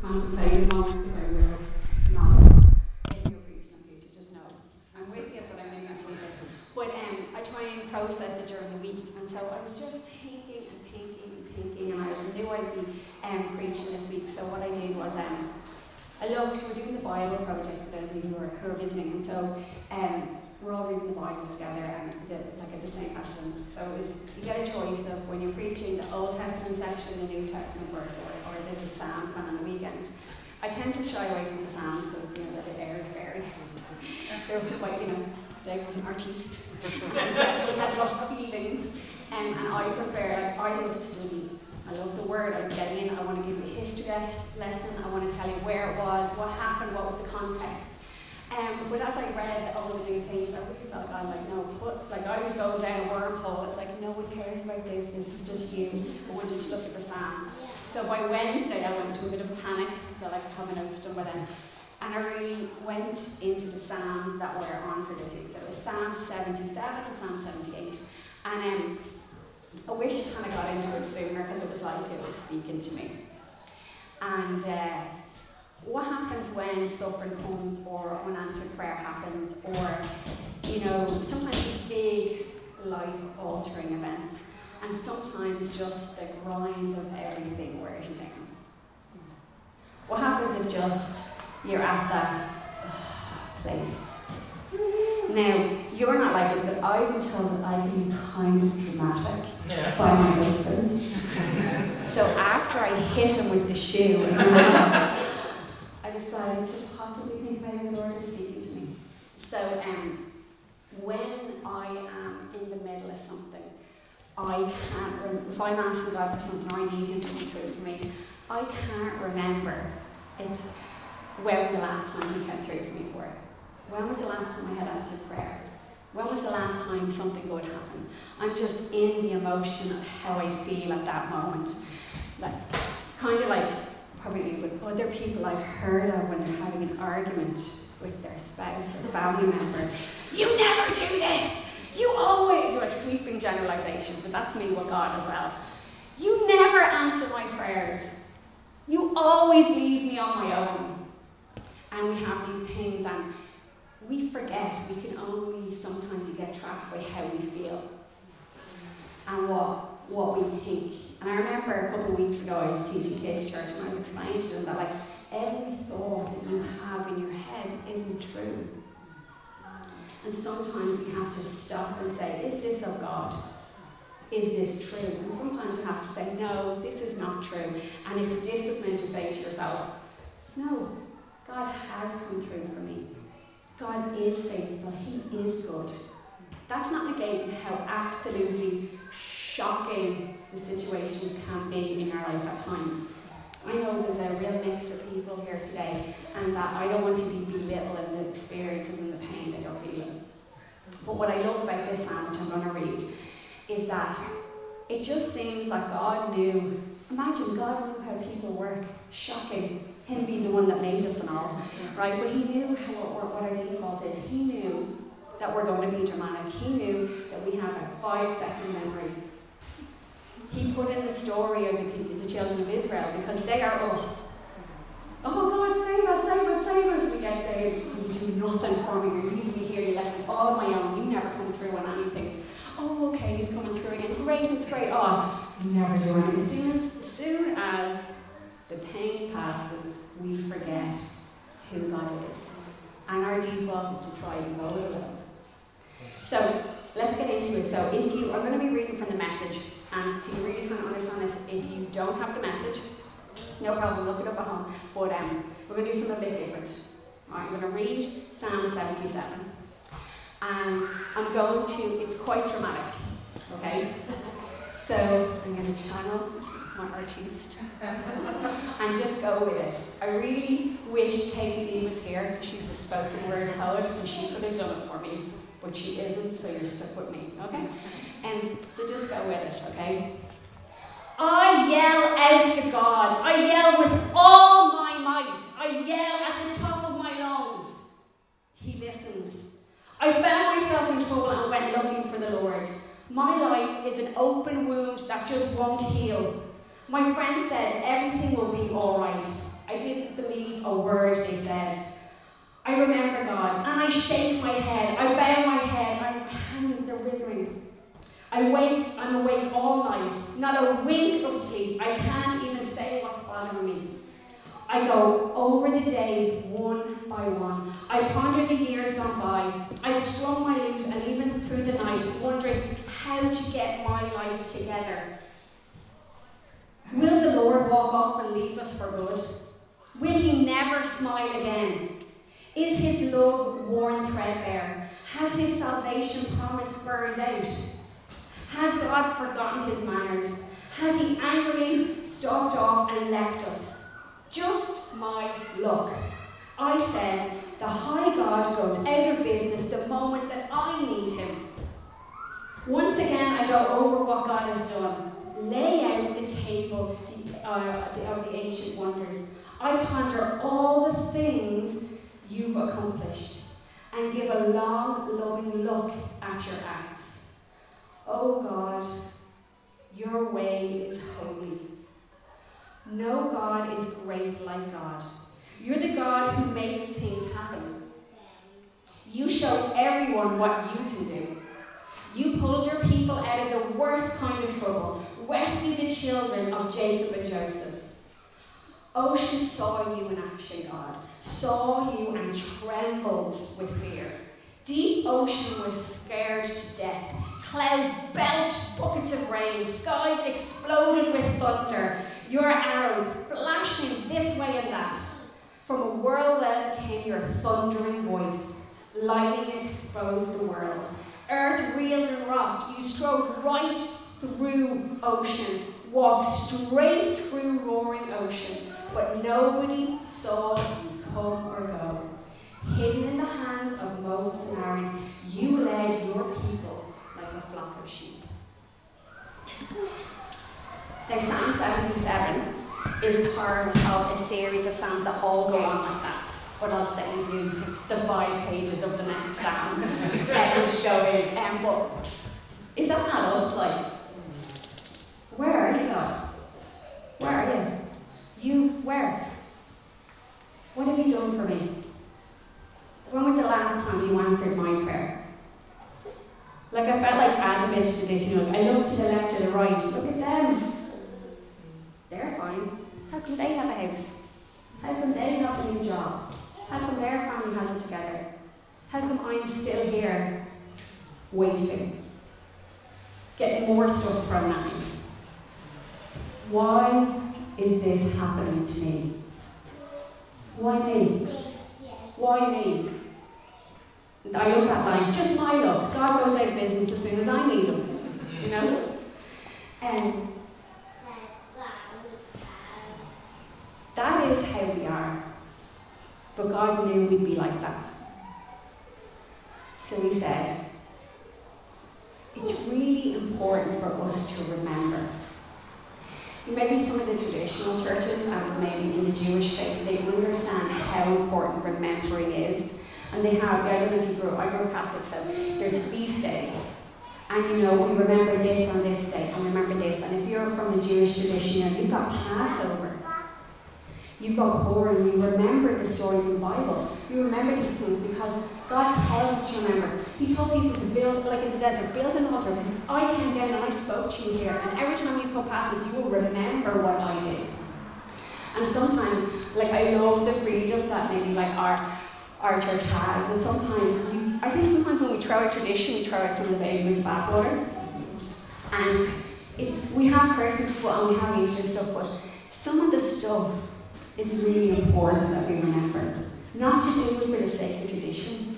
contemplating because I will not if you're preaching in future, just know. I'm with you, but I may miss something. But um, I try and process it during the week, and so I was just thinking and thinking and thinking, and I was knew I'd be um, preaching this week. So what I did was um, I looked. We're doing the Bible project for those of you who are, who are visiting, and so um, we're all reading the Bible together, and the, like at the same lesson. So is you get a choice of when you're preaching the Old Section, the New Testament verse, or, or there's a psalm on the weekends. I tend to shy away from the psalms because you know they're a bit airy fairy. they're quite, you know, Dave was an artist. and had a lot of feelings. Um, and I prefer, like, I love study. I love the word. I get in. I want to give you a history lesson. I want to tell you where it was, what happened, what was the context. Um, but as I read all the new things, I really felt I was like, no, put, like I was going down a wormhole. It's like no one cares about this. This is just you. Wanted to look at the psalm. So by Wednesday, I went into a bit of a panic because I like to have my notes done by then. And I really went into the Psalms that were on for this week. So it was Psalm 77 and Psalm 78. And um, I wish I kind of got into it sooner because it was like it was speaking to me. And uh, what happens when suffering comes or unanswered prayer happens or, you know, sometimes big life altering events and sometimes just the grind of everything wearing down. What happens if just you're at that place? Now, you're not like this, but I've been told that I can be kind of dramatic yeah. by my husband. so after I hit him with the shoe, I to possibly think maybe the Lord is speaking to me. So um, when I am in the middle of something, I can't, if I'm asking God for something I need Him to come through for me, I can't remember. It's when the last time He came through for me for it. When was the last time I had answered prayer? When was the last time something good happened? I'm just in the emotion of how I feel at that moment. Like, kind of like probably with other people I've heard of when they're having an argument with their spouse or family member. You never do this! You always, you're like sweeping generalizations, but that's me with God as well. You never answer my prayers. You always leave me on my own. And we have these things, and we forget. We can only sometimes get trapped by how we feel and what, what we think. And I remember a couple of weeks ago, I was teaching kids church, and I was explaining to them that, like, every thought that you have in your head isn't true. And sometimes you have to stop and say, Is this of God? Is this true? And sometimes you have to say, No, this is not true. And it's a discipline to say to yourself, No, God has come through for me. God is faithful. He is good. That's not negating how absolutely shocking the situations can be in our life at times. I know there's a real mix of people here today, and that I don't want to be belittling the experiences and the pain that you're feeling. But what I love about this psalm, which I'm going to read, is that it just seems like God knew. Imagine God knew how people work. Shocking. Him being the one that made us and all, right? But He knew how, what our default is. He knew that we're going to be dramatic. He knew that we have a five second memory he put in the story of the, the children of Israel because they are us. Oh God, save us, save us, save us. We get saved. You do nothing for me. You leave me here. You left me all on my own. You never come through on anything. Oh, okay, he's coming through again. Great, it's great. Oh, you never do anything. As soon as, as soon as the pain passes, we forget who God is. And our default is to try and go it alone. So let's get into it. So if you, I'm going to be reading from the message. And to really kind of understand this, if you don't have the message, no problem, look it up at home. But um, we're going to do something a bit different. All right, I'm going to read Psalm 77. And I'm going to, it's quite dramatic, okay? So I'm going to channel my artiste and just go with it. I really wish Casey was here. She's a spoken word poet and she could have done it for me, but she isn't, so you're stuck with me, okay? And so just go with it, okay? I yell out to God. I yell with all my might. I yell at the top of my lungs. He listens. I found myself in trouble and went looking for the Lord. My life is an open wound that just won't heal. My friend said everything will be all right. I didn't believe a word they said. I remember God and I shake my head. I bow my head I wake, I'm awake all night, not a wink of sleep. I can't even say what's bothering me. I go over the days one by one. I ponder the years gone by. I strum my lute and even through the night, wondering how to get my life together. Will the Lord walk off and leave us for good? Will he never smile again? Is his love worn threadbare? Has his salvation promise burned out? Has God forgotten his manners? Has he angrily stalked off and left us? Just my luck. I said, the high God goes out of business the moment that I need him. Once again, I go over what God has done. Lay out the table uh, of the ancient wonders. I ponder all the things you've accomplished and give a long, loving look at your acts. Oh God, your way is holy. No God is great like God. You're the God who makes things happen. You show everyone what you can do. You pulled your people out of the worst kind of trouble, rescued the children of Jacob and Joseph. Ocean saw you in action, God, saw you and trembled with fear. Deep ocean was scared to death. Clouds belched buckets of rain. Skies exploded with thunder. Your arrows flashing this way and that. From a whirlwind came your thundering voice. Lightning exposed the world. Earth reeled and rocked. You strode right through ocean, walked straight through roaring ocean but nobody saw you come or go. Hidden in the hands of Moses and Aaron, you led your people flock of sheep. Now, Psalm 77 is part of a series of psalms that all go on like that. But I'll send you the five pages of the next psalm and show you. Um, but is that not us? Like, where are you, God? Where are you? You, where? What have you done for me? When was the last time you answered my prayer? Like I felt like to this, you know, I looked to the left, to the right, look at them. They're fine. How come they have a house? How come they have a new job? How come their family has it together? How come I'm still here waiting? Getting more stuff from me? Why is this happening to me? Why me? Why me? I love that line, just my luck. God goes out of business as soon as I need him. You mm. know? And that is how we are. But God knew we'd be like that. So he said, it's really important for us to remember maybe some of the traditional churches and maybe in the Jewish faith, they understand how important remembering is. And they have, I don't know if you grew up, I grew up Catholic, so there's feast days. And you know, we remember this on this day, and remember this. And if you're from the Jewish tradition, you've got Passover. You've got Purim, you remember the stories in the Bible. You remember these things because God tells us to remember. He told people to build, like in the desert, build an altar because I came down and I spoke to you here. And every time you come past us, you will remember what I did. And sometimes, like I love the freedom that maybe like our our church has. And sometimes, I think sometimes when we throw out tradition, we throw out some of the baby with the bathwater. And it's we have Christmas and we have Easter and stuff, but some of the stuff is really important that we remember. Not to do it for the sake of tradition,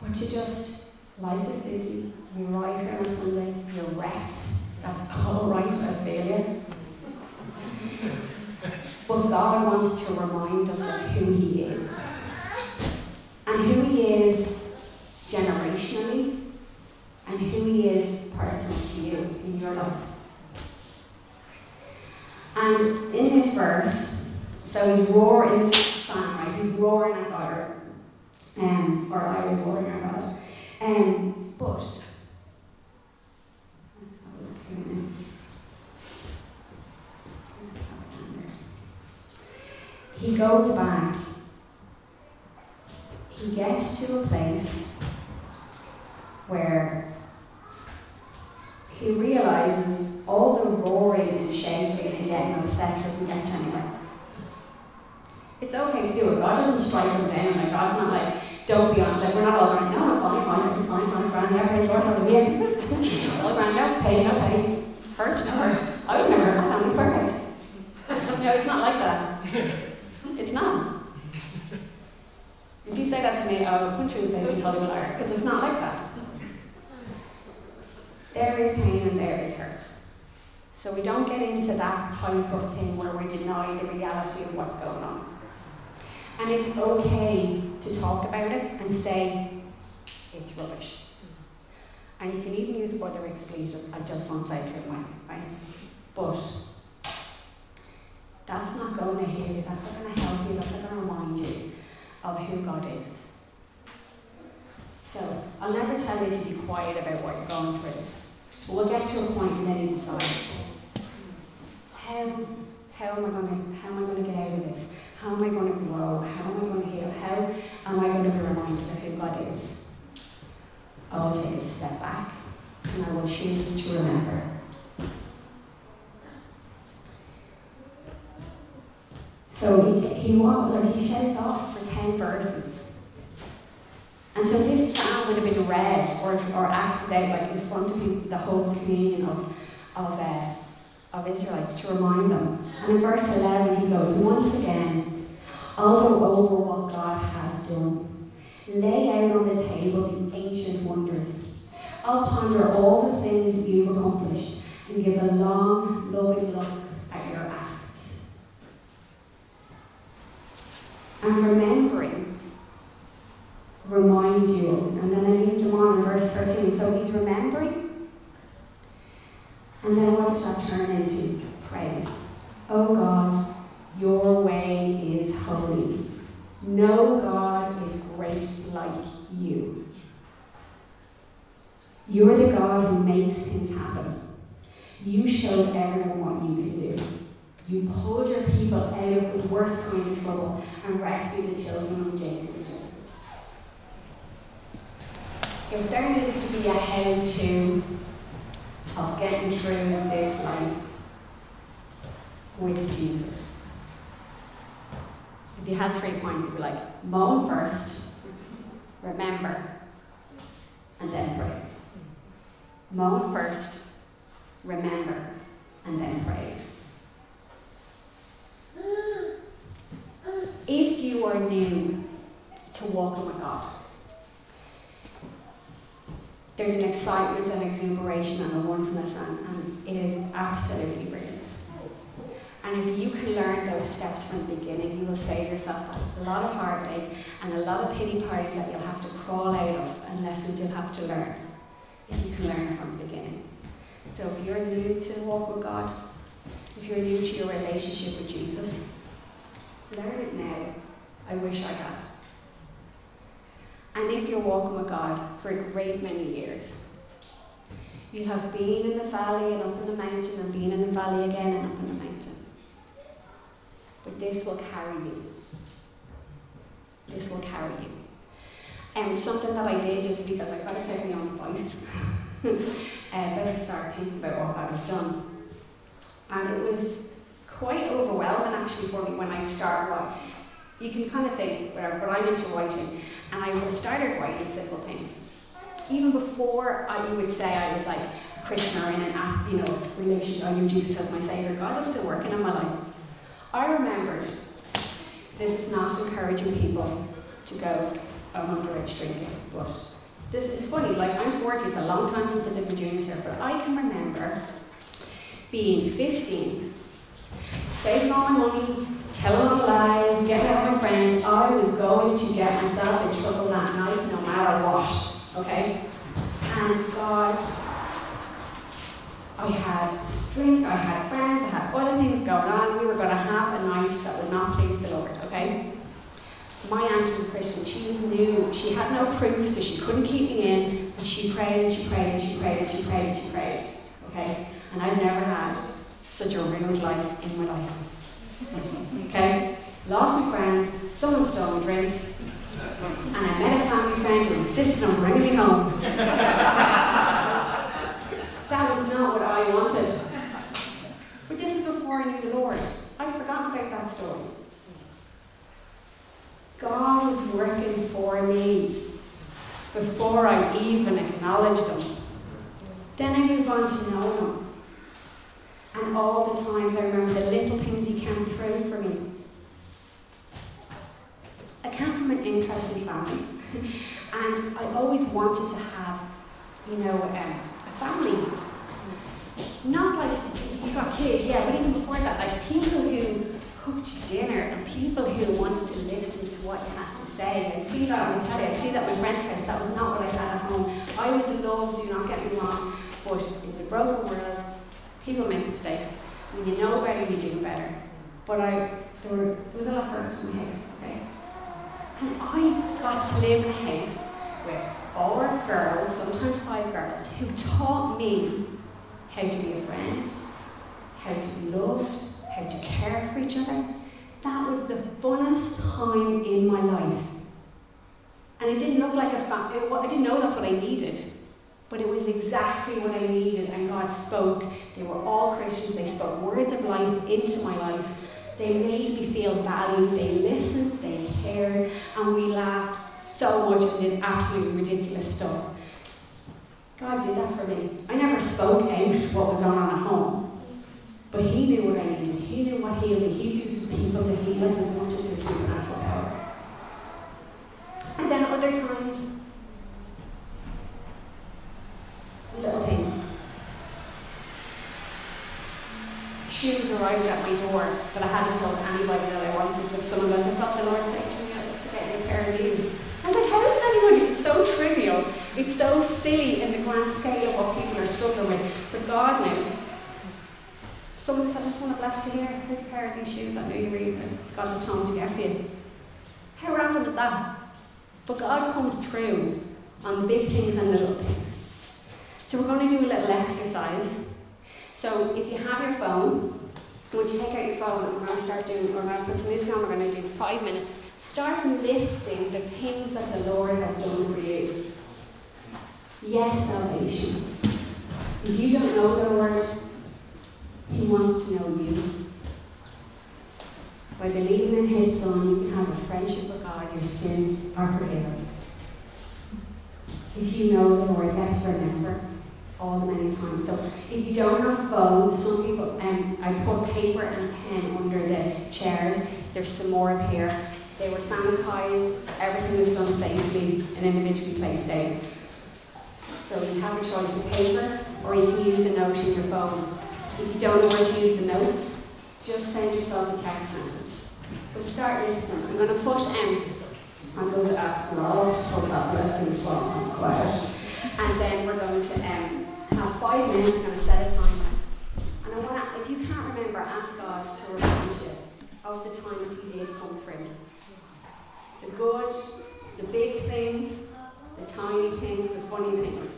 but to just, life is busy, you arrive here on Sunday, you're wrecked. That's all right, I you. But God wants to remind us of who He is. And who He is generationally, and who He is personally to you in your life. And in this verse, so he's roaring, in this song, right? He's roaring at God, um, or I was roaring at God. Um, but, He goes back. Gets to a place where he realizes all the roaring and shouting and getting upset doesn't get anywhere. It's okay to do it. God doesn't strike them down. Like God's not like, don't be on. Like we're not all going, no, no, fine, fine, it's fine, fine, fine. Yeah, praise God, hallelujah. all grand, no pain, no pain, hurt, no hurt. I was never hurt. My family's perfect. no, it's not like that. It's not. You say that to me, I'll punch you in the face and tell you a liar, because it's not like that. There is pain and there is hurt. So we don't get into that type of thing where we deny the reality of what's going on. And it's okay to talk about it and say, it's rubbish. And you can even use other expletives, I just won't say it anyway, right? But that's not going to heal you, that's not going to help you, that's not going to remind you of who God is. So I'll never tell you to be quiet about what you're going through. But we'll get to a point and then you decide how how am I going to how am I going to get out of this? How am I going to grow? How am I going to heal? How am I going to be reminded of who God is? I will take a step back and I will choose to remember. So he, he like he shouts off for ten verses. And so this psalm would have been read or, or acted out like in front of the whole communion of, of uh, of Israelites to remind them. And in verse 11, he goes, Once again, I'll go over what God has done. Lay out on the table the ancient wonders. I'll ponder all the things you've accomplished and give a long, loving look at your acts. And remembering reminds you, and then I leave them on in verse 13. So he's remembering and then what does that turn into? Praise. Oh God, your way is holy. No God is great like you. You're the God who makes things happen. You showed everyone what you could do. You pulled your people out of the worst kind of trouble and rescued the children of Jacob and Joseph. If there needed to be a how to of getting through this life with Jesus. If you had three points, you'd be like, moan first, remember, and then praise. Moan first, remember, and then praise. If you are new to walking with God, there's an excitement and exuberation and a wonderfulness, and, and it is absolutely brilliant. And if you can learn those steps from the beginning, you will save yourself a lot of heartache and a lot of pity parties that you'll have to crawl out of and lessons you'll have to learn if you can learn from the beginning. So if you're new to the walk with God, if you're new to your relationship with Jesus, learn it now. I wish I had. And if you're walking with God for a great many years, you have been in the valley and up in the mountain and been in the valley again and up in the mountain. But this will carry you. This will carry you. And um, something that I did just because I got to take my own advice. uh, better start thinking about what God has done. And it was quite overwhelming actually for me when I started writing. You can kind of think, whatever, but I'm into writing. And I started writing simple things. Even before I, you would say I was like a Christian or in an you know, relationship, I knew Jesus as my Saviour, God was still working in my life. I remembered this is not encouraging people to go on underage drinking, but this is funny, like I'm 40, it's a long time since I did my junior but I can remember being 15, saving all my money, telling all lies, getting out my friends. Oh, I was going to get myself in trouble that night no matter what. Okay? And God, I had drink, I had friends, I had other things going on. We were going to have a night that would not please the Lord. Okay? My aunt was a Christian. She was new. She had no proof, so she couldn't keep me in. But she prayed and she prayed and she prayed and she prayed and she prayed. Okay? And I've never had such a ruined life in my life. Okay? Lost my friends, someone stole my drink, And I met a family friend who insisted on bringing me home. that was not what I wanted. But this is before I knew the Lord. I'd forgotten about that story. God was working for me before I even acknowledged Him. Then I move on to know Him. And all the times I remember the little things Through for me. I came from an interesting family, and I always wanted to have, you know, um, a family. Not like you got kids, yeah, but even before that, like people who cooked dinner and people who wanted to listen to what you had to say. and see that on the telly, see that with friend's house. That was not what I had at home. I was in love, do not get me wrong, but it's a broken world. People make mistakes. When you know better, you do better. But I, there, there was a lot of in my house, okay? And I got to live in a house with four girls, sometimes five girls, who taught me how to be a friend, how to be loved, how to care for each other. That was the funnest time in my life. And it didn't look like a family, I didn't know that's what I needed. But it was exactly what I needed, and God spoke. They were all Christians, they spoke words of life into my life. They made me feel valued, they listened, they cared, and we laughed so much and did absolutely ridiculous stuff. God did that for me. I never spoke out what was going on at home, but He knew what I needed. He knew what healed me. He uses people to heal us as much as His supernatural power. And then other times, little things. Shoes arrived at my that I hadn't told anybody that I wanted, but some of us, I felt the Lord say to me, like to get you a pair of these. I was like, how did anyone? It's so trivial. It's so silly in the grand scale of what people are struggling with. But God knew. Somebody said, I just want to bless you here. A pair of these shoes I know you really God just told me to get for you. How random is that? But God comes through on the big things and the little things. So we're going to do a little exercise. So if you have your phone, I'm going take out your phone we're going to start doing, we're going to put some music on, we're going to do five minutes. Start listing the things that the Lord has done for you. Yes, salvation. If you don't know the Lord, He wants to know you. By believing in His Son, you can have a friendship with God, your sins are forgiven. If you know the Lord, let's remember all the many times. So if you don't have phones, some people, um, I put paper and pen under the chairs. There's some more up here. They were sanitised, everything was done safely and individually placed out. So you have a choice of paper or you can use a note in your phone. If you don't know where to use the notes, just send yourself a text message. But start listening. I'm going to put um, I'm going to ask Rob to put that blessing song quiet. And then we're going to um, five minutes, going to set a timer. And I want to, if you can't remember, ask God to remind you of the times He did come through. The good, the big things, the tiny things, the funny things.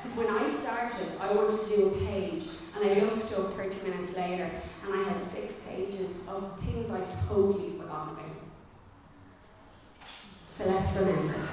Because when I started, I wanted to do a page, and I looked up 30 minutes later, and I had six pages of things I totally forgot about. So let's remember.